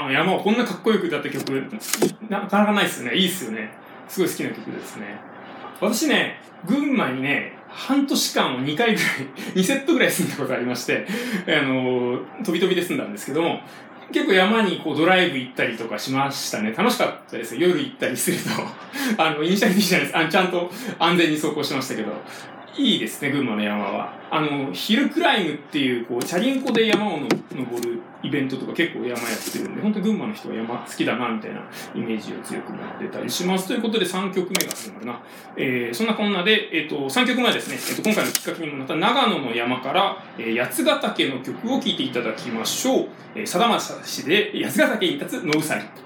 馬の山をこんなかっこよく歌った曲、なかなかないっすね。いいっすよね。すごい好きな曲ですね。私ね、群馬にね、半年間を2回ぐらい、2セットぐらい住んだことありまして、あの、飛び飛びで住んだんですけども、結構山にこうドライブ行ったりとかしましたね。楽しかったですよ。夜行ったりすると。あの、イニシャリティじゃないです。あちゃんと安全に走行してましたけど。いいですね、群馬の山は。あの、ヒルクライムっていう、こう、チャリンコで山を登るイベントとか結構山やってるんで、本当に群馬の人は山好きだな、みたいなイメージを強く持ってたりします。ということで3曲目が始まるな。えー、そんなこんなで、えっ、と、3曲目はですね、えっ、と、今回のきっかけにもなった長野の山から、えー、八ヶ岳の曲を聴いていただきましょう。えー、さだまさしで、八ヶ岳に立つ野うさぎ。